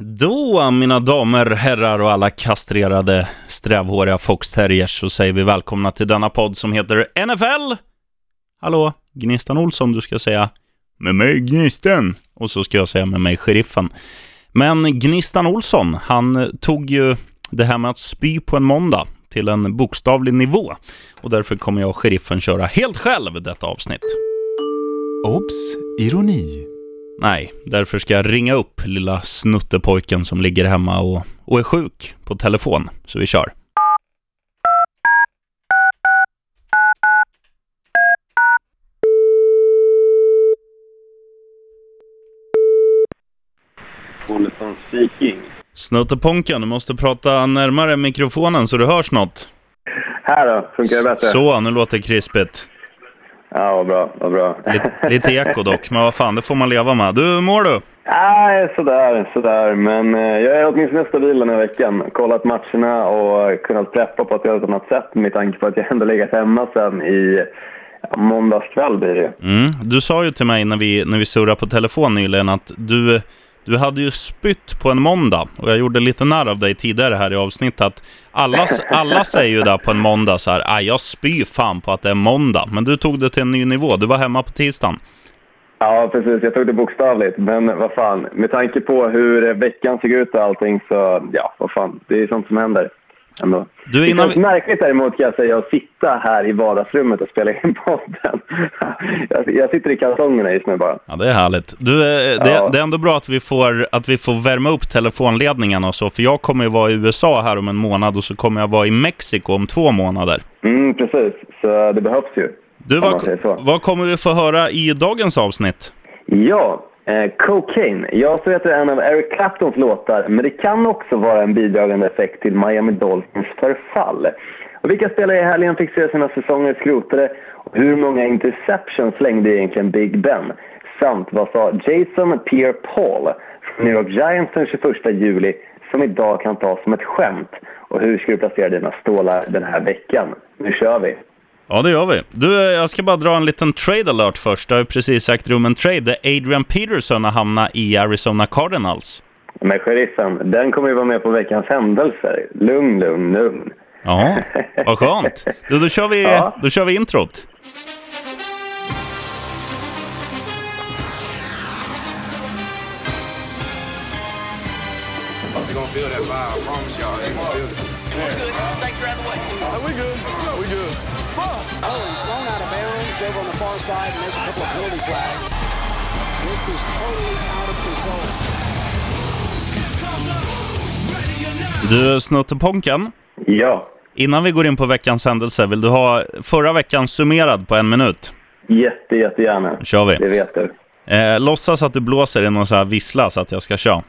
Då, mina damer, herrar och alla kastrerade strävhåriga foxterriers, så säger vi välkomna till denna podd som heter NFL. Hallå, Gnistan Olsson, du ska säga med mig Gnistan. Och så ska jag säga med mig Sheriffen. Men Gnistan Olsson, han tog ju det här med att spy på en måndag till en bokstavlig nivå. Och därför kommer jag och Sheriffen köra helt själv detta avsnitt. Obs! Ironi. Nej, därför ska jag ringa upp lilla snuttepojken som ligger hemma och, och är sjuk på telefon. Så vi kör. Olsson speaking. Snutteponken, du måste prata närmare mikrofonen så du hörs något. Här då, funkar det bättre? Så, nu låter det krispigt. Ja, vad bra, vad bra. Lite, lite eko dock, men vad fan, det får man leva med. Du, mår du? Nej, sådär, sådär. Men eh, jag är åtminstone stabil den här veckan. Kollat matcherna och kunnat preppa på ett helt annat sätt med tanke på att jag ändå legat hemma sen i ja, måndagskväll blir det Mm, du sa ju till mig när vi, när vi surrade på telefon nyligen att du, du hade ju spytt på en måndag. Och jag gjorde lite narr av dig tidigare här i avsnittet att alla, alla säger ju där på en måndag så här, ah, jag spyr fan på att det är måndag. Men du tog det till en ny nivå. Du var hemma på tisdagen. Ja, precis. Jag tog det bokstavligt. Men vad fan, med tanke på hur veckan såg ut och allting så, ja, vad fan. Det är sånt som händer. Ändå. Du, Det innan känns vi... märkligt däremot kan jag säga att sitta här i vardagsrummet och spela in podden. Jag, jag sitter i kalsongerna just nu bara. Ja, det är härligt. Du, eh, det, Ja. det är ändå bra att vi, får, att vi får värma upp telefonledningarna och så, för jag kommer ju vara i USA här om en månad och så kommer jag vara i Mexiko om två månader. Mm, precis. Så det behövs ju. Du, vad, vad kommer vi få höra i dagens avsnitt? Ja, eh, Cocaine. Jag tror att det är en av Eric Claptons låtar, men det kan också vara en bidragande effekt till Miami Dolphins förfall. Och vilka spelare i helgen fick se sina säsonger skrotade? Och hur många interceptions slängde egentligen Big Ben? Samt vad sa Jason Pierre-Paul från New York Giants den 21 juli som idag kan tas som ett skämt? Och hur ska du placera dina stålar den här veckan? Nu kör vi! Ja, det gör vi. Du, eh, jag ska bara dra en liten trade alert först. Det har precis ägt rum en trade där Adrian Peterson har hamnat i Arizona Cardinals. Men sheriffen, den kommer ju vara med på veckans händelser. Lugn, lugn, lugn. Ja, vad skönt. Du, då, kör vi, Ja. då kör vi introt. They're gonna feel that vibe. I promise y'all. They're gonna feel it. Snakes are out of good. Oh, he's thrown out of bounds over on the far side, and there's a couple of penalty flags. This is totally out of control. Du, Snutteponken. Ja, Innan vi går in på veckans händelse, vill du ha förra veckan summerad på en minut? jätte, jättegärna. Då kör vi. Det vet du. Eh, låtsas att du blåser i någon så här vissla så att jag ska köra.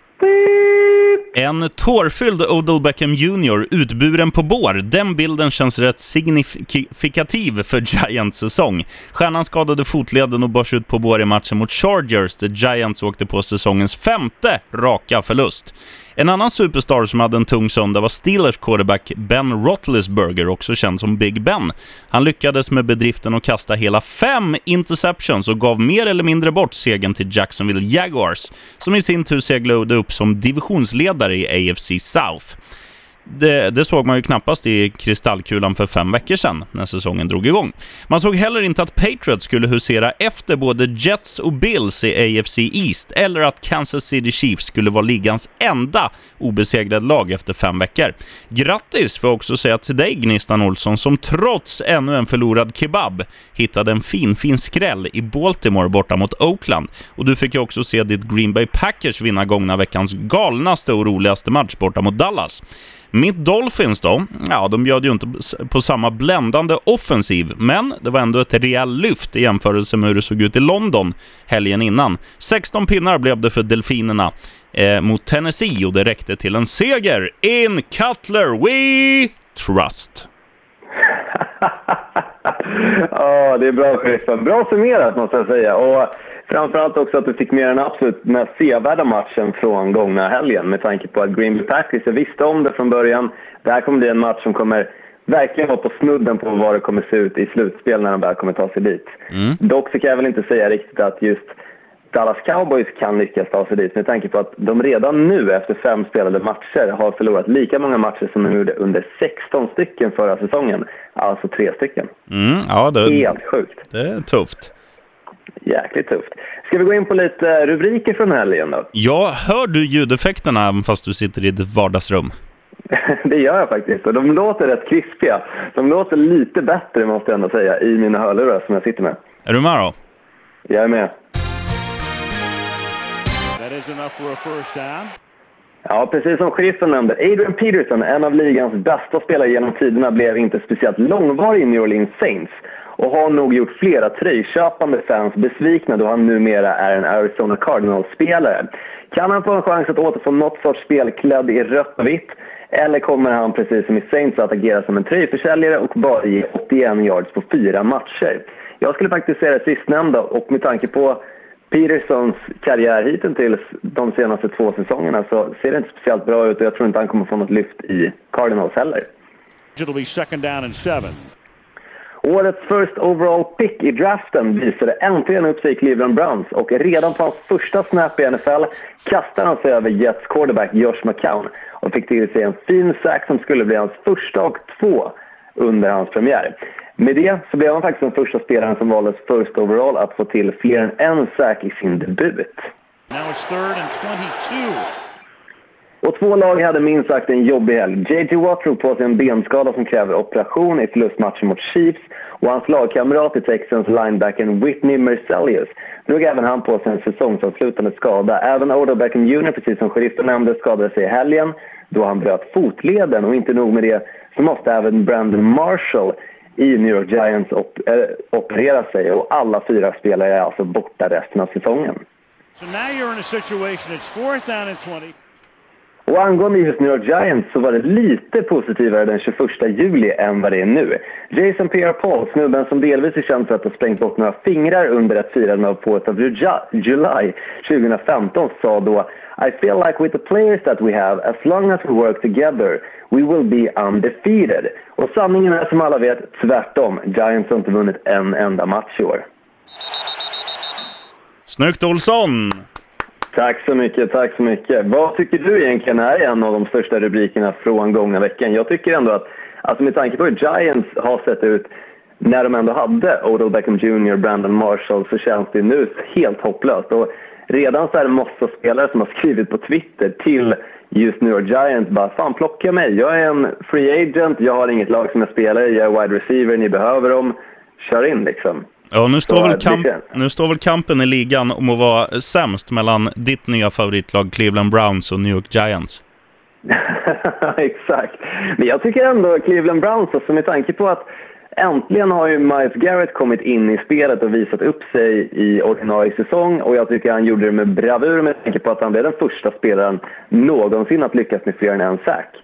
En tårfylld Odell Beckham Jr. utburen på bår. Den bilden känns rätt signifikativ för Giants säsong. Stjärnan skadade fotleden och bars ut på bår i matchen mot Chargers där Giants åkte på säsongens femte raka förlust. En annan superstar som hade en tung söndag var Steelers quarterback Ben Roethlisberger, också känd som Big Ben. Han lyckades med bedriften att kasta hela fem interceptions och gav mer eller mindre bort segern till Jacksonville Jaguars, som i sin tur seglade upp som divisionsledare i AFC South. Det, det såg man ju knappast i kristallkulan för fem veckor sedan, när säsongen drog igång. Man såg heller inte att Patriots skulle husera efter både Jets och Bills i AFC East, eller att Kansas City Chiefs skulle vara ligans enda obesegrade lag efter fem veckor. Grattis får jag också säga till dig, Gnistan Olsson, som trots ännu en förlorad kebab hittade en fin, fin skräll i Baltimore borta mot Oakland. Och du fick ju också se ditt Green Bay Packers vinna gångna veckans galnaste och roligaste match borta mot Dallas. Mitt Dolphins då? Ja, de bjöd ju inte på samma bländande offensiv, men det var ändå ett rejält lyft i jämförelse med hur det såg ut i London helgen innan. 16 pinnar blev det för Delfinerna eh, mot Tennessee och det räckte till en seger. In Cutler we trust! Ja, det är bra Christian. Bra summerat måste jag säga. Och framförallt också att du fick med den absolut mest sevärda matchen från gångna helgen med tanke på att Green Bay Packers, jag visste om det från början. Det här kommer bli en match som kommer verkligen vara på snudden på vad det kommer se ut i slutspel när de väl kommer ta sig dit. Dock så kan jag väl inte säga riktigt att just Dallas Cowboys kan lyckas ta sig dit med tanke på att de redan nu efter fem spelade matcher har förlorat lika många matcher som de gjorde under 16 stycken förra säsongen. Alltså tre stycken. Mm, ja, det, Helt sjukt. det är tufft. Jäkligt tufft. Ska vi gå in på lite rubriker från helgen då? Ja, hör du ljudeffekterna även fast du sitter i ditt vardagsrum? Det gör jag faktiskt. Och de låter rätt krispiga. De låter lite bättre måste jag ändå säga i mina hörlurar som jag sitter med. Är du med då? Jag är med. That is enough for a first down. Ja, precis som sheriffen nämnde. Adrian Peterson, en av ligans bästa spelare genom tiderna, blev inte speciellt långvarig i New Orleans Saints och har nog gjort flera tröjköpande fans besvikna då han numera är en Arizona Cardinals-spelare. Kan han få en chans att återfå något sorts spel klädd i rött och vitt? Eller kommer han precis som i Saints att agera som en tröjförsäljare och bara ge 81 yards på fyra matcher? Jag skulle faktiskt säga det sistnämnda och med tanke på Petersons karriär hittills de senaste två säsongerna så ser det inte speciellt bra ut och jag tror inte han kommer få något lyft i Cardinals heller. It'll be second down and seven. Årets first overall pick i draften visade äntligen upp sig i Cleveland Browns och redan på hans första snap i NFL kastade han sig över Jets quarterback Josh McCown och fick till sig en fin sack som skulle bli hans första och två under hans premiär. Med det så blev han faktiskt den första spelaren som valdes first overall att få till fler än en sack i sin debut. Now it's third and 22. Och två lag hade minst sagt en jobbig helg. JT Watt drog på sig en benskada som kräver operation i förlustmatchen mot Chiefs och hans lagkamrat i Texans linebacken Whitney Mercelius drog även han på sig en säsongsavslutande skada. Även Odell Beckham Jr, precis som sheriffen nämnde, skadade sig i helgen då han bröt fotleden och inte nog med det så måste även Brandon Marshall i New York Giants op äh, operera sig och alla fyra spelare är alltså borta resten av säsongen. So now you're in a situation, it's fourth down and 20. Och angående just New York Giants så var det lite positivare den 21 juli än vad det är nu. Jason Pierre-Paul, snubben som delvis är känd för att ha sprängt bort några fingrar under ett firande av 4th of July 2015, sa då I feel like with the players that we have, as long as we work together, we will be undefeated. Och sanningen är som alla vet tvärtom. Giants har inte vunnit en enda match i år. Snyggt Olsson! Tack så mycket, tack så mycket. Vad tycker du egentligen är en av de största rubrikerna från gångna veckan? Jag tycker ändå att, alltså med tanke på hur Giants har sett ut när de ändå hade Odell Beckham Jr, Brandon Marshall, så känns det nu helt hopplöst. Och redan så är det massa spelare som har skrivit på Twitter till just New York Giants bara “Fan, plocka mig. Jag är en free agent, jag har inget lag som jag spelar i, jag är wide receiver, ni behöver dem. Kör in liksom.” Ja, nu står, Så, väl kamp, nu står väl kampen i ligan om att vara sämst mellan ditt nya favoritlag Cleveland Browns och New York Giants. Exakt. Men jag tycker ändå Cleveland Browns, alltså med tanke på att äntligen har ju Miles Garrett kommit in i spelet och visat upp sig i ordinarie säsong och jag tycker han gjorde det med bravur med tanke på att han blev den första spelaren någonsin att lyckas med fler än en sack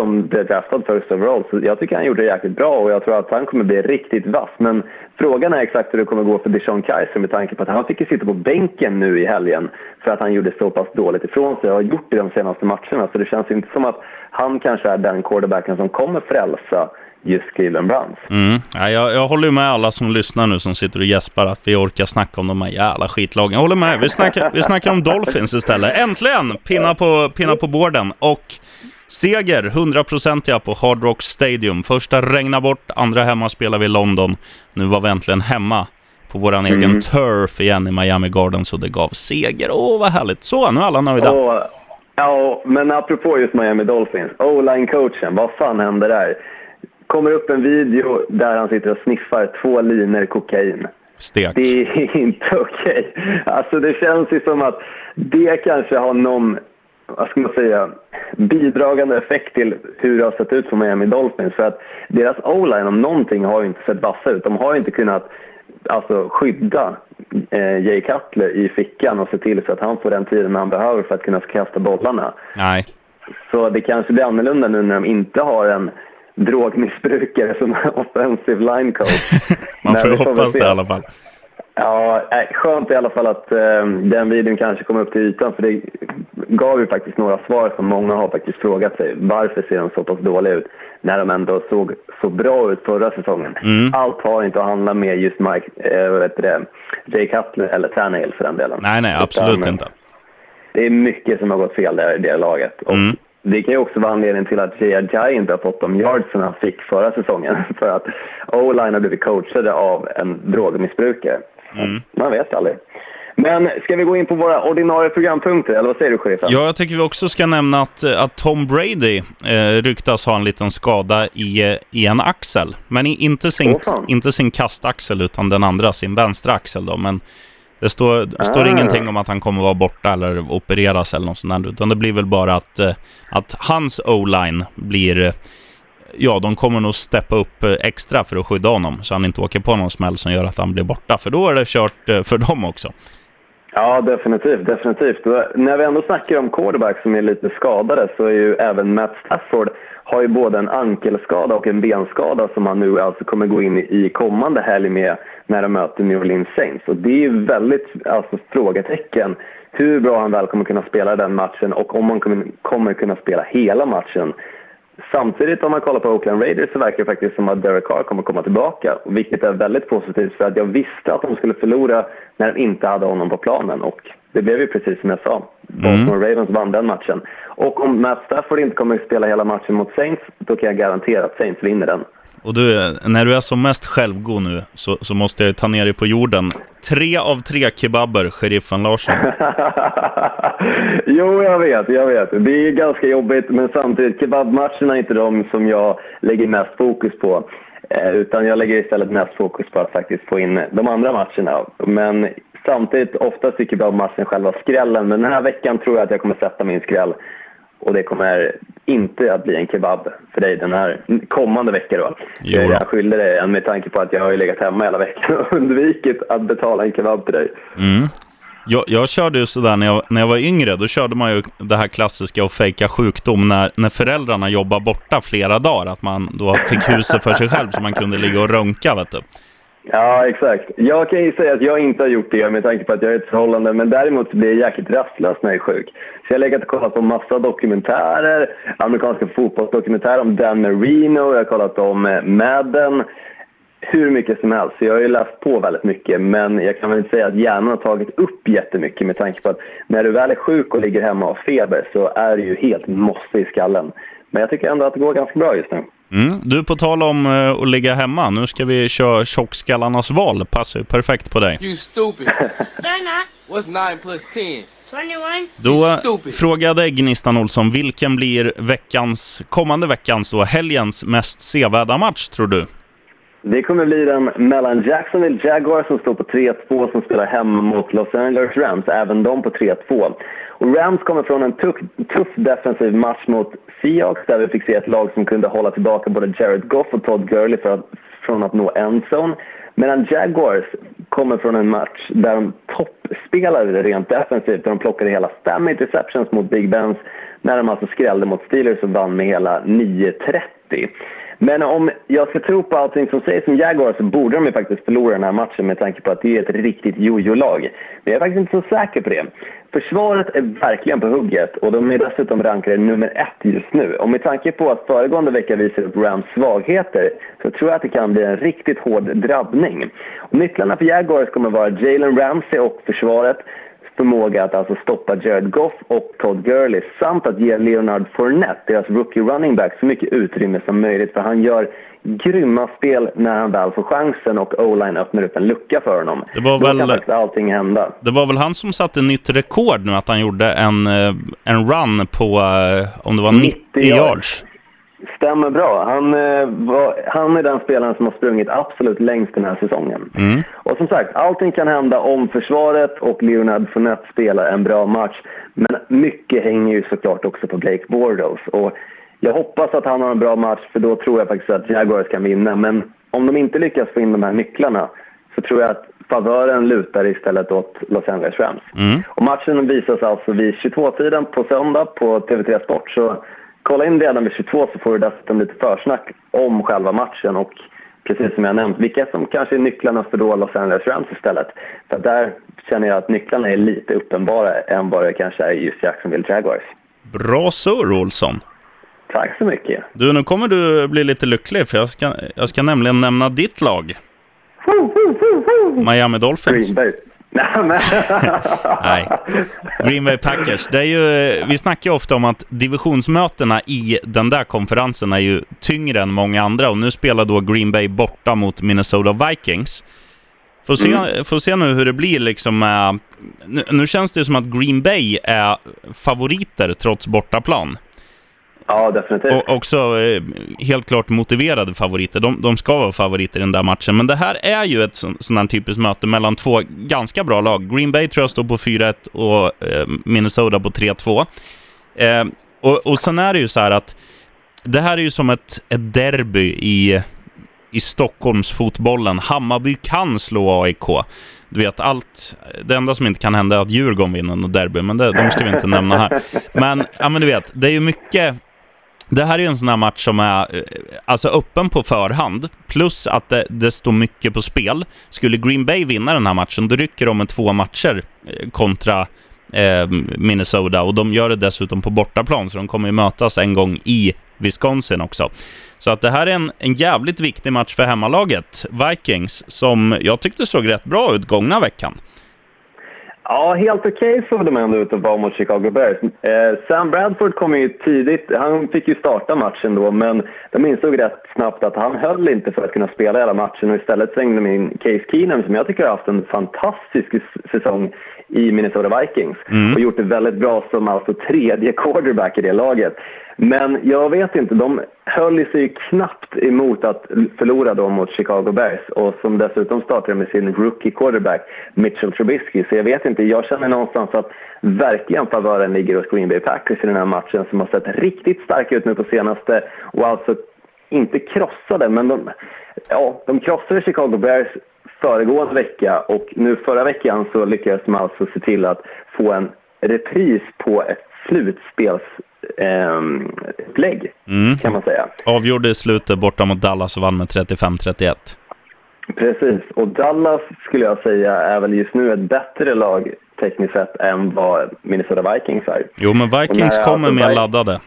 som blev draftad first overall. Så jag tycker han gjorde det jäkligt bra och jag tror att han kommer bli riktigt vass. Men frågan är exakt hur det kommer gå för Dijon Kaiser med tanke på att han fick ju sitta på bänken nu i helgen för att han gjorde så pass dåligt ifrån sig och har gjort det de senaste matcherna. Så det känns inte som att han kanske är den quarterbacken som kommer frälsa just Cleveland Browns. Mm. Ja, jag, jag håller med alla som lyssnar nu som sitter och gäspar att vi orkar snacka om de här jävla skitlagen. Jag håller med. Vi snackar, vi snackar om Dolphins istället. Äntligen! Pinna på, pinna på borden. Och seger, 100-procentiga på Hard Rock Stadium. Första regna bort, andra hemma spelar vi i London. Nu var vi äntligen hemma på våran egen turf igen i Miami Gardens och det gav seger. Åh, vad härligt. Så, nu är alla nöjda. Och, ja, men apropå just Miami Dolphins. O-line-coachen, vad fan hände där? Kommer upp en video där han sitter och sniffar två liner kokain. Stek. Det är inte okej. Alltså det känns ju som att det kanske har någon, vad ska man säga, bidragande effekt till hur det har sett ut för Miami Dolphins. För att deras o-line om någonting har ju inte sett vassa ut. De har ju inte kunnat alltså, skydda eh, Jay Cutler i fickan och se till så att han får den tiden han behöver för att kunna kasta bollarna. Nej. Så det kanske blir annorlunda nu när de inte har en drogmissbrukare som offensive line coach. Man får hoppas det i alla fall. Ja, skönt i alla fall att eh, den videon kanske kom upp till ytan för det gav ju faktiskt några svar som många har faktiskt frågat sig. Varför ser de så pass dåliga ut när de ändå såg så bra ut förra säsongen? Mm. Allt har inte att handla med just Mike, eh, vad heter det, Jay Cutler eller Tannehill för den delen. Nej, nej, absolut Utan, inte. Det är mycket som har gått fel där i det laget. Och Mm. Det kan ju också vara anledningen till att Jay inte har fått de yardsen han fick förra säsongen. För att O-line har blivit coachade av en drogmissbrukare. Mm. Man vet aldrig. Men ska vi gå in på våra ordinarie programpunkter, eller vad säger du, sheriffen? Ja, jag tycker vi också ska nämna att, att Tom Brady eh, ryktas ha en liten skada i, eh, i en axel. Men i, inte, sin, fan. inte sin kastaxel, utan den andra, sin vänstra axel. Då. Men det står, det står Ah. ingenting om att han kommer vara borta eller opereras eller något sånt där, utan det blir väl bara att, eh, att hans O-line blir... Ja, de kommer nog steppa upp eh, extra för att skydda honom, så han inte åker på någon smäll som gör att han blir borta. För då är det kört eh, för dem också. Ja, definitivt. definitivt. När vi ändå snackar om quarterback som är lite skadade så är ju även Matt Stafford har ju både en ankelskada och en benskada som han nu alltså kommer gå in i kommande helg med när de möter New Orleans Saints. Och det är ju väldigt alltså, frågetecken hur bra han väl kommer kunna spela den matchen och om han kommer kunna spela hela matchen. Samtidigt om man kollar på Oakland Raiders så verkar det faktiskt som att Derek Carr kommer komma tillbaka. Vilket är väldigt positivt för att jag visste att de skulle förlora när de inte hade honom på planen. Och det blev ju precis som jag sa. Baltimore Ravens vann den matchen. Och om Matt Stafford inte kommer att spela hela matchen mot Saints, då kan jag garantera att Saints vinner den. Och du, när du är som mest självgod nu så, så måste jag ta ner dig på jorden. Tre av tre kebaber, sheriffen Larsson. jo, jag vet, jag vet. Det är ganska jobbigt, men samtidigt, kebabmatcherna är inte de som jag lägger mest fokus på. Eh, utan jag lägger istället mest fokus på att faktiskt få in de andra matcherna. Men samtidigt, oftast är kebabmatchen själva skrällen. Men den här veckan tror jag att jag kommer sätta min skräll. Och det kommer inte att bli en kebab för dig den här kommande veckan då. Jo då. Jag skyller dig en med tanke på att jag har legat hemma hela veckan och undvikit att betala en kebab till dig. Mm. Jag, jag körde ju sådär när jag, när jag var yngre, då körde man ju det här klassiska att fejka sjukdom när, när föräldrarna jobbar borta flera dagar. Att man då fick huset för sig själv så man kunde ligga och runka, vet du. Ja, exakt. Jag kan ju säga att jag inte har gjort det med tanke på att jag är ett förhållande, men däremot så blir jag jäkligt rastlös när jag är sjuk. Så jag har legat och kollat på massa dokumentärer, amerikanska fotbollsdokumentärer om Dan Marino, jag har kollat om eh, Madden, hur mycket som helst. Så jag har ju läst på väldigt mycket, men jag kan väl inte säga att hjärnan har tagit upp jättemycket med tanke på att när du väl är sjuk och ligger hemma och har feber så är du ju helt mossig i skallen. Men jag tycker ändå att det går ganska bra just nu. Mm. Du, på tal om eh, att ligga hemma, nu ska vi köra tjockskallarnas val. Passar ju perfekt på dig. You stupid. What's 9 plus 10? 21. Då frågade Gnistan Olsson, vilken blir veckans, kommande veckans, då, helgens mest sevärda match, tror du? Det kommer bli den mellan Jacksonville Jaguars som står på 3-2 som spelar hemma mot Los Angeles Rams, även de på 3-2. Och Rams kommer från en tuff, tuff defensiv match mot Seahawks där vi fick se ett lag som kunde hålla tillbaka både Jared Goff och Todd Gurley för att, från att nå endzone. Medan Jaguars kommer från en match där de toppspelade rent defensivt, där de plockade hela fem interceptions mot Big Bens när de alltså skrällde mot Steelers och vann med hela 9-30. Men om jag ska tro på allting som sägs om Jaguars så borde de ju faktiskt förlora den här matchen med tanke på att det är ett riktigt jojo-lag. Men jag är faktiskt inte så säker på det. Försvaret är verkligen på hugget och de är dessutom rankade nummer ett just nu. Och med tanke på att föregående vecka visade upp Rams svagheter så tror jag att det kan bli en riktigt hård drabbning. Och nycklarna för Jaguars kommer vara Jalen Ramsey och försvaret förmåga att alltså stoppa Jared Goff och Todd Gurley samt att ge Leonard Fournette, deras rookie running back, så mycket utrymme som möjligt för han gör grymma spel när han väl får chansen och O-line öppnar upp en lucka för honom. Det var Då väl- kan faktiskt allting hända. Det var väl han som satte nytt rekord nu, att han gjorde en, eh, en run på, eh, om det var 90 90 yards. Stämmer bra. Han, eh, var, han är den spelaren som har sprungit absolut längst den här säsongen. Mm. Och som sagt, allting kan hända om försvaret och Leonard Fournette spelar en bra match. Men mycket hänger ju såklart också på Blake Bortles. Och jag hoppas att han har en bra match, för då tror jag faktiskt att Jaguars kan vinna. Men om de inte lyckas få in de här nycklarna så tror jag att favören lutar istället åt Los Angeles Rams. Mm. Och matchen visas alltså vid 22-tiden på söndag på TV3 Sport. Så kolla in redan vid 22 så får du dessutom lite försnack om själva matchen. Och precis som jag nämnt, vilka som kanske är nycklarna för då Los Angeles Rams istället. För där känner jag att nycklarna är lite uppenbara än vad det kanske är just Jacksonville Jaguars. Bra surr, Olsson. Tack så mycket. Du, nu kommer du bli lite lycklig, för jag ska, jag ska nämligen nämna ditt lag. Miami Dolphins. Green Bay. Nej. Nej. Green Bay Packers. Det är ju, vi snackar ju ofta om att divisionsmötena i den där konferensen är ju tyngre än många andra och nu spelar då Green Bay borta mot Minnesota Vikings. Får se, Mm. får se nu hur det blir liksom med... Nu, nu känns det som att Green Bay är favoriter trots bortaplan. Ja, definitivt. Och också eh, helt klart motiverade favoriter. De, de ska vara favoriter i den där matchen. Men det här är ju ett sånt här typiskt möte mellan två ganska bra lag. Green Bay tror jag står på 4-1 och eh, Minnesota på 3-2. Eh, och, och sen är det ju så här att det här är ju som ett, ett derby i, i Stockholmsfotbollen. Hammarby kan slå AIK. Du vet, allt, det enda som inte kan hända är att Djurgården vinner något derby, men det, de ska vi inte nämna här. Men, ja, men du vet, det är ju mycket... Det här är ju en sån här match som är eh, alltså öppen på förhand, plus att det, det står mycket på spel. Skulle Green Bay vinna den här matchen, då rycker de med två matcher eh, kontra eh, Minnesota och de gör det dessutom på bortaplan, så de kommer ju mötas en gång i Wisconsin också. Så att det här är en, en jävligt viktig match för hemmalaget, Vikings, som jag tyckte såg rätt bra ut gångna veckan. Ja, helt okej såg de ändå ut att vara mot Chicago Bears. Eh, Sam Bradford kom ju tidigt, han fick ju starta matchen då, men de insåg rätt snabbt att han höll inte för att kunna spela hela matchen och istället slängde de in Case Keenum som jag tycker har haft en fantastisk säsong i Minnesota Vikings och gjort det väldigt bra som alltså tredje quarterback i det laget. Men jag vet inte, de höll ju sig knappt emot att förlora då mot Chicago Bears och som dessutom startade med sin rookie quarterback Mitchell Trubisky. Så jag vet inte, jag känner någonstans att verkligen favören ligger hos Green Bay Packers i den här matchen som har sett riktigt starka ut nu på senaste och alltså inte krossade, men de, ja, de krossade Chicago Bears föregående vecka och nu förra veckan så lyckades de alltså se till att få en repris på ett slutspels ehm, upplägg, Mm. kan man säga. Avgjorde i slutet borta mot Dallas och vann med 35-31. Precis, och Dallas skulle jag säga är väl just nu ett bättre lag tekniskt sett än vad Minnesota Vikings är. Jo, men Vikings kommer alltså mer laddade.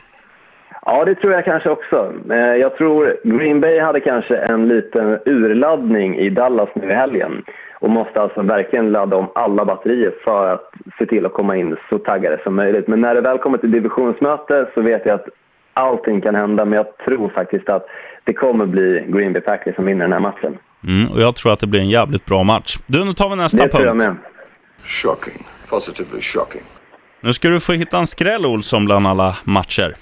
Ja, det tror jag kanske också. Eh, Jag tror Green Bay hade kanske en liten urladdning i Dallas nu i helgen och måste alltså verkligen ladda om alla batterier för att se till att komma in så taggade som möjligt. Men när det väl kommer till divisionsmöte så vet jag att allting kan hända, men jag tror faktiskt att det kommer bli Green Bay Packers som vinner den här matchen. Mm, och jag tror att det blir en jävligt bra match. Du, nu tar vi nästa Det tror jag punkt. med. Shocking. Positively shocking. Nu ska du få hitta en skräll, Olsson, bland alla matcher.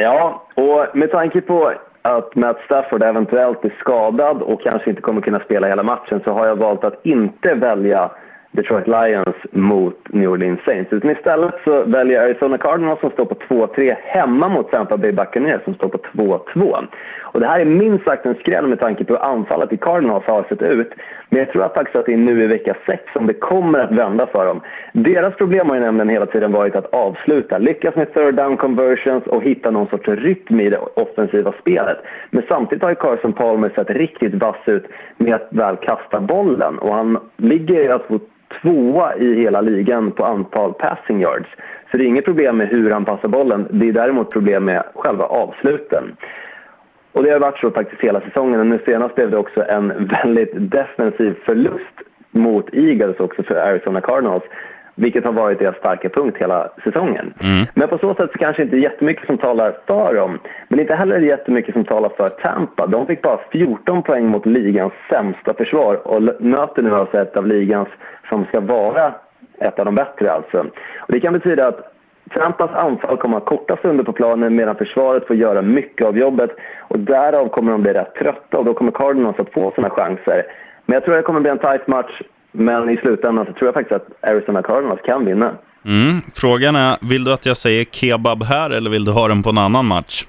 Ja, och med tanke på att Matt Stafford eventuellt är skadad och kanske inte kommer kunna spela hela matchen så har jag valt att inte välja Detroit Lions mot New Orleans Saints. Utan istället så väljer jag Arizona Cardinals som står på 2-3 hemma mot Tampa Bay Buccaneers som står på 2-2. Och det här är minst sagt en skräll med tanke på hur anfallet i Cardinals har sett ut. Men jag tror att faktiskt att det är nu i vecka 6 som det kommer att vända för dem. Deras problem har ju nämligen hela tiden varit att avsluta, lyckas med third down conversions och hitta någon sorts rytm i det offensiva spelet. Men samtidigt har ju Carson Palmer sett riktigt vass ut med att väl kasta bollen och han ligger alltså tvåa i hela ligan på antal passing yards. Så det är inget problem med hur han passar bollen, det är däremot problem med själva avsluten. Och det har varit så faktiskt hela säsongen. Och nu senast blev det också en väldigt defensiv förlust mot Eagles också för Arizona Cardinals. Vilket har varit deras starka punkt hela säsongen. Men på så sätt så kanske inte jättemycket som talar för dem. Men inte heller jättemycket som talar för Tampa. De fick bara 14 poäng mot ligans sämsta försvar och möter nu alltså ett av ligans som ska vara ett av de bättre alltså. Och det kan betyda att Tampas anfall kommer att ha korta stunder på planen medan försvaret får göra mycket av jobbet och därav kommer de bli rätt trötta och då kommer Cardinals att få sina chanser. Men jag tror det kommer bli en tight match, men i slutändan så tror jag faktiskt att Arizona Cardinals kan vinna. Mm. Frågan är, vill du att jag säger kebab här eller vill du ha den på en annan match?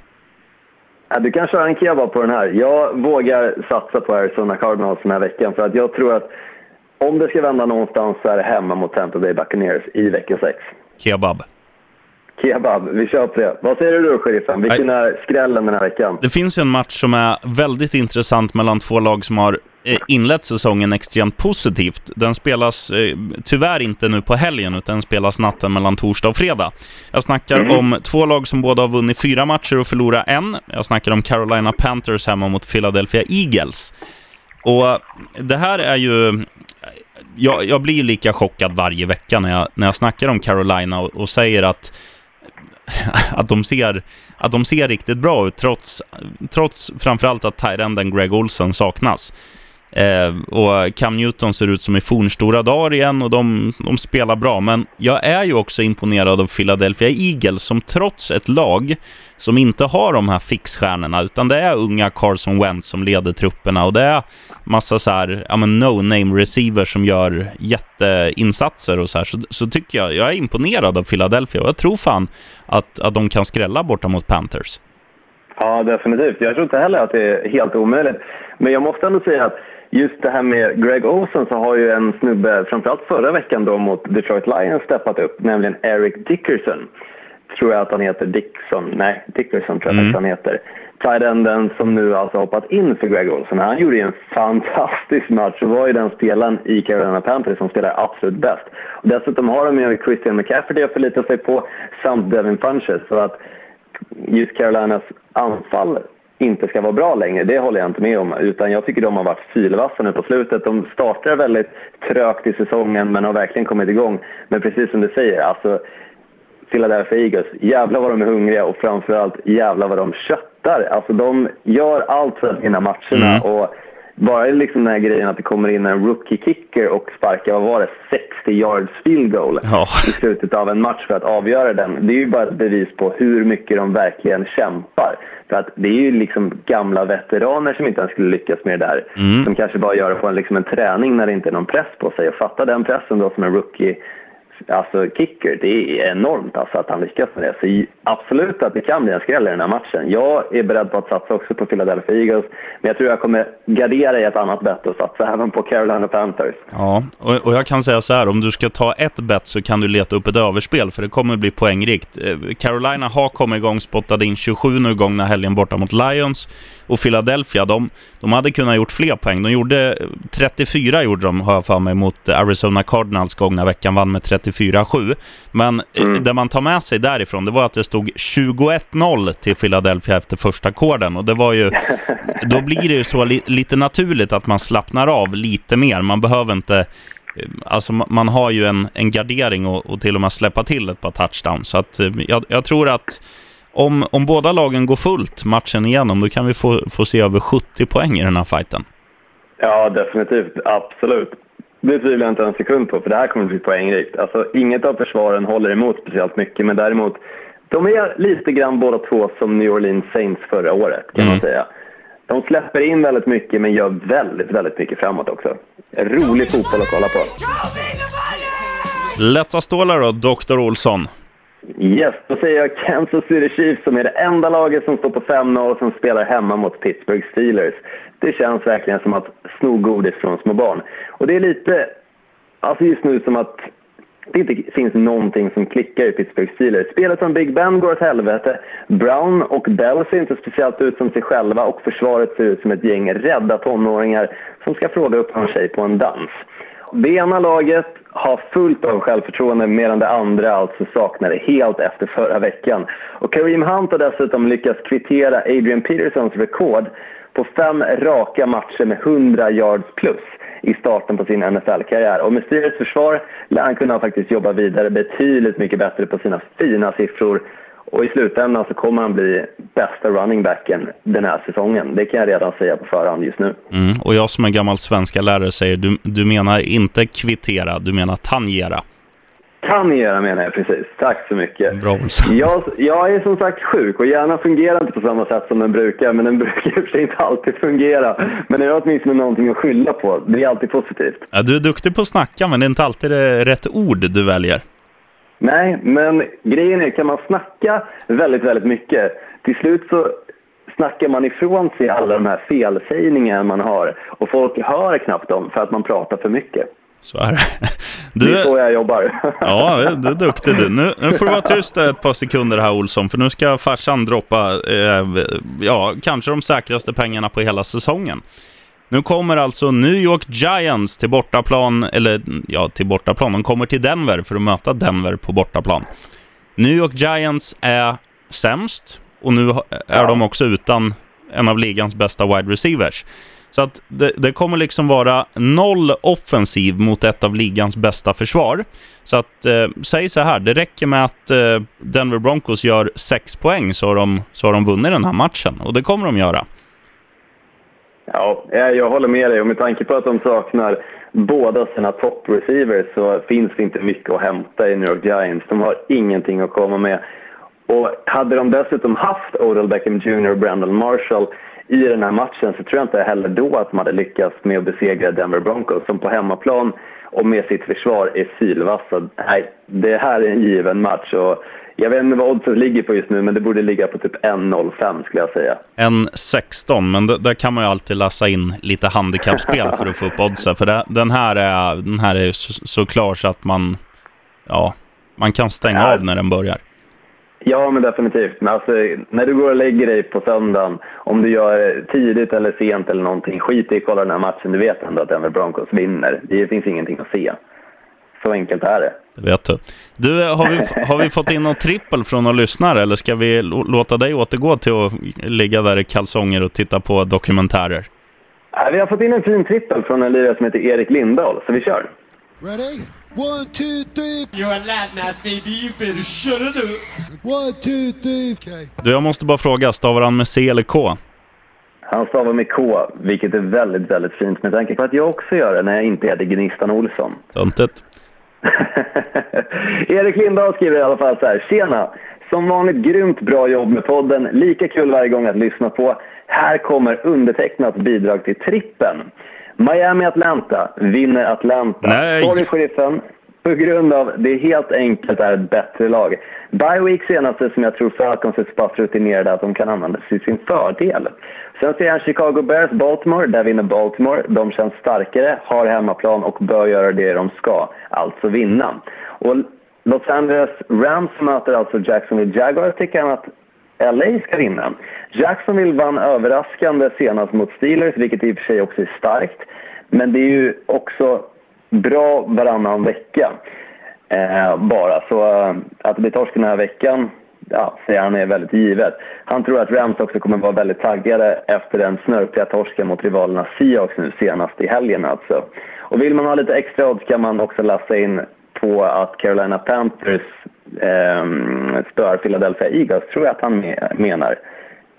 Ja, Du kan köra en kebab på den här. Jag vågar satsa på Arizona Cardinals den här veckan för att jag tror att om det ska vända någonstans så är det hemma mot Tampa Bay Buccaneers i vecka 6. Kebab. Kebab, vi kör på det. Vad säger du då, sheriffen? Vilken är skrällen den här veckan? Det finns ju en match som är väldigt intressant mellan två lag som har inlett säsongen extremt positivt. Den spelas eh, tyvärr inte nu på helgen, utan spelas natten mellan torsdag och fredag. Jag snackar om två lag som båda har vunnit fyra matcher och förlorat en. Jag snackar om Carolina Panthers hemma mot Philadelphia Eagles. Och det här är ju... Jag, jag blir ju lika chockad varje vecka när jag, när jag snackar om Carolina och, och säger att att de ser, att de ser riktigt bra ut trots, trots framförallt att Tyrenden Greg Olson saknas. Eh, och Cam Newton ser ut som i fornstora dagar igen och de, de spelar bra. Men jag är ju också imponerad av Philadelphia Eagles som trots ett lag som inte har de här fixstjärnorna utan det är unga Carson Wentz som leder trupperna och det är massa så här, ja men no-name receivers som gör jätteinsatser och så här. Så, så tycker jag, jag är imponerad av Philadelphia och jag tror fan att, att de kan skrälla borta mot Panthers. Ja, definitivt. Jag tror inte heller att det är helt omöjligt. Men jag måste ändå säga att just det här med Greg Olsen så har ju en snubbe, framförallt förra veckan då mot Detroit Lions, steppat upp, nämligen Eric Dickerson. Tror jag att han heter Dixon. Nej, Dickerson tror jag mm. att han heter. Tidenden som nu alltså hoppat in för Greg Olsen. Han gjorde ju en fantastisk match och var ju den spelaren i Carolina Panthers som spelar absolut bäst. Och dessutom har de ju Christian McCaffrey att förlita sig på samt Devin Funches. Så att just Carolinas anfall inte ska vara bra längre, det håller jag inte med om. Utan jag tycker de har varit sylvassa nu på slutet. De startar väldigt trögt i säsongen men har verkligen kommit igång. Men precis som du säger, alltså Philadelphia Eagles, jävlar vad de är hungriga och framförallt jävlar vad de köttar. Alltså de gör allt för att vinna matcherna. Mm. Och bara liksom den här grejen att det kommer in en rookie-kicker och sparkar, vad var det, 60 yards field goal ja. i slutet av en match för att avgöra den. Det är ju bara ett bevis på hur mycket de verkligen kämpar. För att det är ju liksom gamla veteraner som inte ens skulle lyckas med det där. Mm. Som kanske bara gör det på en, liksom en träning när det inte är någon press på sig. Och fatta den pressen då som en rookie alltså kicker, det är enormt alltså att han lyckas med det. Så absolut att det kan bli en skräll i den här matchen. Jag är beredd på att satsa också på Philadelphia Eagles, men jag tror jag kommer gardera i ett annat bett och satsa även på Carolina Panthers. Ja, och, och jag kan säga så här, om du ska ta ett bett så kan du leta upp ett överspel, för det kommer bli poängrikt. Eh, Carolina har kommit igång, spottade in 27 nu gångna helgen borta mot Lions, och Philadelphia, de, de hade kunnat gjort fler poäng. De gjorde eh, 34 gjorde de, har jag för mig, mot Arizona Cardinals gångna veckan, vann med 34. 34-7. Men eh, mm. det man tar med sig därifrån, det var att det stod 21-0 till Philadelphia efter första korden. Och det var ju, då blir det ju så li, lite naturligt att man slappnar av lite mer. Man behöver inte eh, Alltså man har ju en, en gardering och, och till och med släppa till ett par touchdowns. Så att eh, jag, jag tror att om, om båda lagen går fullt matchen igenom, då kan vi få, få se över 70 poäng i den här fighten. Ja, definitivt. Absolut. Det tvivlar jag inte en sekund på, för det här kommer att bli poängrikt. Alltså, inget av försvaren håller emot speciellt mycket, men däremot, de är lite grann båda två som New Orleans Saints förra året, kan mm. man säga. De släpper in väldigt mycket, men gör väldigt, väldigt mycket framåt också. Rolig fotboll att kolla på. Lätta stålar då, Dr. Olsson. Yes, då säger jag Kansas City Chiefs som är det enda laget som står på 5-0 som spelar hemma mot Pittsburgh Steelers. Det känns verkligen som att sno godis från små barn. Och det är lite, alltså just nu som att det inte finns någonting som klickar i Pittsburgh Steelers. Spelet som Big Ben går åt helvete. Brown och Bell ser inte speciellt ut som sig själva och försvaret ser ut som ett gäng rädda tonåringar som ska fråga upp en tjej på en dans. Det ena laget har fullt av självförtroende medan det andra alltså saknar det helt efter förra veckan. Och Kareem Hunt har dessutom lyckats kvittera Adrian Petersons rekord på fem raka matcher med 100 yards plus i starten på sin NFL-karriär. Och med Steelers försvar lär han kunna faktiskt jobba vidare betydligt mycket bättre på sina fina siffror och i slutändan så kommer han bli bästa running backen den här säsongen. Det kan jag redan säga på förhand just nu. Mm, och jag som är gammal svenska lärare säger, du, du menar inte kvittera, du menar tangera. Tangera menar jag precis. Tack så mycket. Bra jag, jag är som sagt sjuk och hjärnan fungerar inte på samma sätt som den brukar, men den brukar i och för sig inte alltid fungera. Men jag har åtminstone någonting att skylla på. Det är alltid positivt. Ja, du är duktig på att snacka, men det är inte alltid rätt ord du väljer. Nej, men grejen är, kan man snacka väldigt, väldigt mycket, till slut så snackar man ifrån sig alla de här felsägningarna man har och folk hör knappt dem för att man pratar för mycket. Så är det. Det är så jag jobbar. ja, du är duktig du. Nu, nu får du vara tyst ett par sekunder här Olsson, för nu ska farsan droppa, eh, ja, kanske de säkraste pengarna på hela säsongen. Nu kommer alltså New York Giants till bortaplan, eller ja, till bortaplan. De kommer till Denver för att möta Denver på bortaplan. New York Giants är sämst och nu är de också utan en av ligans bästa wide receivers. Så att det, det kommer liksom vara noll offensiv mot ett av ligans bästa försvar. Så att, eh, säg så här, det räcker med att eh, Denver Broncos gör sex poäng så har, de, så har de vunnit den här matchen. Och det kommer de göra. Ja, jag jag håller med dig. Och med tanke på att de saknar båda sina top receivers så finns det inte mycket att hämta i New York Giants. De har ingenting att komma med. Och hade de dessutom haft Odell Beckham Jr och Brandon Marshall i den här matchen så tror jag inte heller då att de hade lyckats med att besegra Denver Broncos som på hemmaplan och med sitt försvar är sylvassa. Nej, det här är en given match. Och jag vet inte vad oddset ligger på just nu, men det borde ligga på typ 1,05 skulle jag säga. En 16, men där kan man ju alltid läsa in lite handikappspel för att få upp oddsen. För det, den här är, den här är så, så klar så att man, ja, man kan stänga Ja. av när den börjar. Ja, men definitivt. Men alltså, när du går och lägger dig på söndagen, om du gör det tidigt eller sent eller någonting, skit i att kolla den här matchen. Du vet ändå att Denver Broncos vinner. Det finns ingenting att se. Så enkelt är det. Det vet du. Du, har vi, har vi fått in något trippel från några lyssnare eller ska vi låta dig återgå till att ligga där i kalsonger och titta på dokumentärer? Vi har fått in en fin trippel från en lirare som heter Erik Lindahl, så vi kör. Ready? One, two, three. You're a lad baby. You better shut it up. One, two, three. Okay. Du, jag måste bara fråga, stavar han med C eller K? Han stavar med K, vilket är väldigt, väldigt fint med tanke på att jag också gör det när jag inte heter Gnistan Olsson. Töntigt. Erik Lindahl skriver i alla fall så här. Tjena! Som vanligt grymt bra jobb med podden. Lika kul varje gång att lyssna på. Här kommer undertecknat bidrag till trippen. Miami-Atlanta vinner Atlanta. Nej. Sorry sheriffen. På grund av det helt enkelt är ett bättre lag. Bye week senaste som jag tror Falcons är så pass rutinerade att de kan använda till sin fördel. Sen ser jag Chicago Bears Baltimore. Där vinner Baltimore. De känns starkare, har hemmaplan och bör göra det de ska. Alltså vinna. Och Los Angeles Rams möter alltså Jacksonville Jaguars. Tycker han att LA ska vinna. Jacksonville vann överraskande senast mot Steelers, vilket i och för sig också är starkt. Men det är ju också bra varannan vecka eh, bara. Så eh, att det blir torsk den här veckan, ja, säger han är väldigt givet. Han tror att Rams också kommer vara väldigt taggade efter den snörpliga torsken mot rivalerna Seahawks nu senast i helgen alltså. Och vill man ha lite extra odds kan man också läsa in på att Carolina Panthers eh, spöar Philadelphia Eagles, tror jag att han me- menar.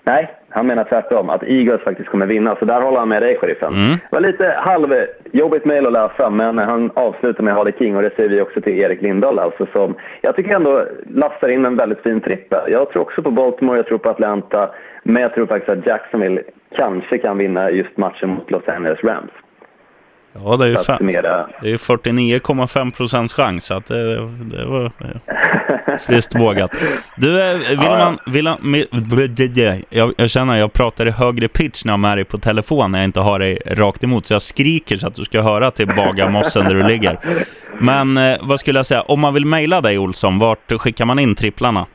Nej, han menar tvärtom, att Eagles faktiskt kommer vinna. Så där håller han med dig, sheriffen. Mm. Det var lite halvjobbigt mejl att läsa, men han avslutar med att ha det king och det säger vi också till Erik Lindahl. Alltså, som jag tycker ändå lastar in en väldigt fin trippel. Jag tror också på Baltimore, jag tror på Atlanta, men jag tror faktiskt att Jacksonville kanske kan vinna just matchen mot Los Angeles Rams. Ja, det är ju, fem, summera. det är ju 49,5 procents chans. Så att det, det var friskt vågat. Du, eh, vill man... Vill man jag, jag känner att jag pratar i högre pitch när jag är dig på telefon när jag inte har dig rakt emot. Så jag skriker så att du ska höra till bagarmossen där du ligger. Men eh, vad skulle jag säga? Om man vill mejla dig, Olsson, vart skickar man in tripplarna?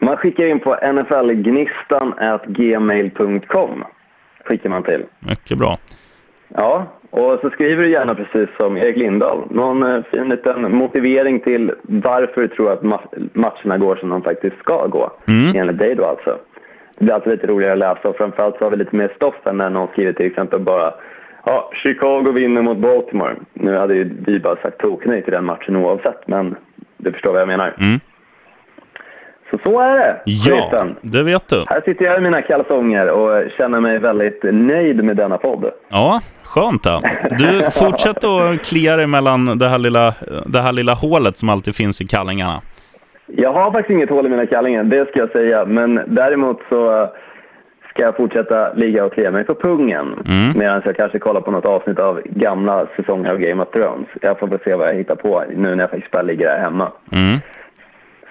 Man skickar in på nflgnistan.gmail.com. Skickar man till. Mycket bra. Ja, och så skriver du gärna precis som Erik Lindahl. Någon eh, fin liten motivering till varför du tror att ma- matcherna går som de faktiskt ska gå. Mm. Enligt dig då alltså. Det blir alltid lite roligare att läsa och framförallt så har vi lite mer stoff än när någon skriver till exempel bara Ja, Chicago vinner mot Baltimore. Nu hade ju vi bara sagt toknej till den matchen oavsett, men du förstår vad jag menar. Mm. Så så är det, Ja, det vet du. Här sitter jag i mina kalsonger och känner mig väldigt nöjd med denna podd. Ja, skönt då. Du, fortsätt att klia dig mellan det här, lilla, det här lilla hålet som alltid finns i kallingarna. Jag har faktiskt inget hål i mina kallingar, det ska jag säga. Men däremot så ska jag fortsätta ligga och klia mig på pungen. Mm. Medan jag kanske kollar på något avsnitt av gamla säsonger av Game of Thrones. Jag får väl se vad jag hittar på nu när jag faktiskt bara ligger här hemma. Mm.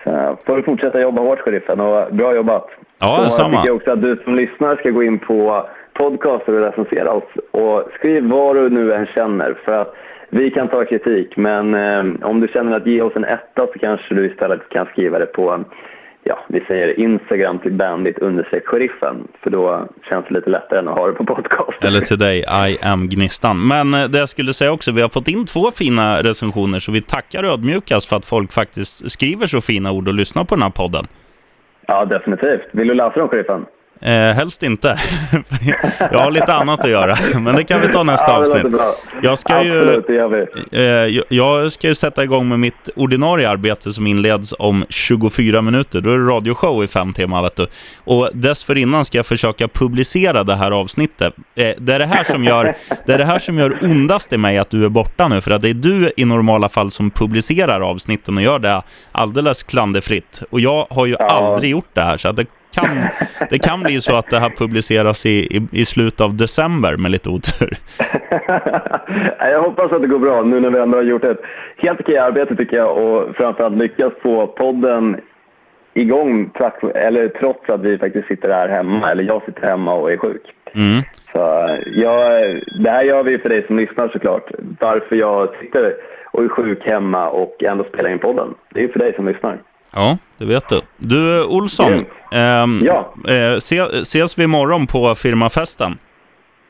Så får du fortsätta jobba hårt, sheriffen. Och bra jobbat! Ja, detsamma. tycker jag också att du som lyssnar ska gå in på podcaster och recensera oss. Och skriv vad du nu än känner. För att vi kan ta kritik, men eh, om du känner att ge oss en etta så kanske du istället kan skriva det på, ja, vi säger Instagram till bandit understreck sheriffen, för då känns det lite lättare än att ha det på podcast. Eller till dig, I am Gnistan. Men eh, det jag skulle säga också, vi har fått in två fina recensioner, så vi tackar ödmjukast för att folk faktiskt skriver så fina ord och lyssnar på den här podden. Ja, definitivt. Vill du läsa dem, sheriffen? Eh, helst inte. jag har lite annat att göra, men det kan vi ta nästa Ja, avsnitt. Jag ska ju... Absolut. Eh, jag- ska ju sätta igång med mitt ordinarie arbete som inleds om 24 minuter. Då är det radioshow i fem timmar, vet du. Och dessförinnan ska jag försöka publicera det här avsnittet. Eh, det, är det, här som gör, det är det här som gör ondast i mig att du är borta nu, för att det är du i normala fall som publicerar avsnitten och gör det alldeles klanderfritt. Och jag har ju aldrig gjort det här, så det kan, det kan bli så att det här publiceras i, i, i slutet av december med lite otur. Jag hoppas att det går bra nu när vi ändå har gjort ett helt okej arbete tycker jag och framförallt lyckats få podden igång tack, eller trots att vi faktiskt sitter här hemma, eller jag sitter hemma och är sjuk. Mm. Så ja, det här gör vi för dig som lyssnar såklart. Varför jag sitter och är sjuk hemma och ändå spelar in podden. Det är ju för dig som lyssnar. Ja, det vet du. Du, Olsson. Grymt. ehm, Ja. eh, se, ses vi imorgon på firmafesten?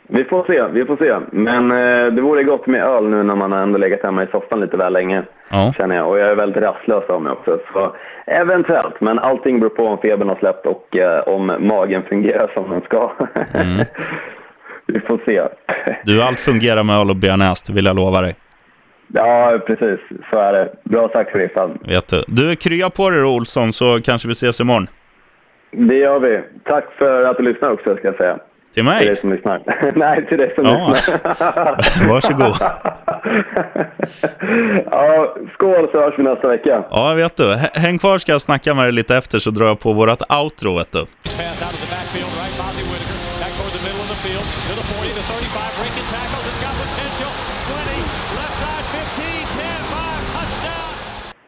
Vi får se, vi får se. Men eh, det vore gott med öl nu när man har ändå legat hemma i soffan lite väl länge. Ja. Känner jag. Och jag är väldigt rastlös av mig också. Så eventuellt, men allting beror på om febern har släppt och eh, om magen fungerar som den ska. vi får se. Du, allt fungerar med öl och bearnaise, det vill jag lova dig. Ja, precis. Så är det. Bra sagt, Sheriffen. Vet du. Du, krya på dig då, Olsson, så kanske vi ses imorgon. Det gör vi. Tack för att du lyssnar också, ska jag säga. Till Till dig mig? som lyssnar. Nej, till dig som Ja. lyssnar. Varsågod. ja, skål så hörs vi nästa vecka. Ja, vet du. H- Häng kvar ska jag snacka med dig lite efter så drar jag på vårt outro, vet du.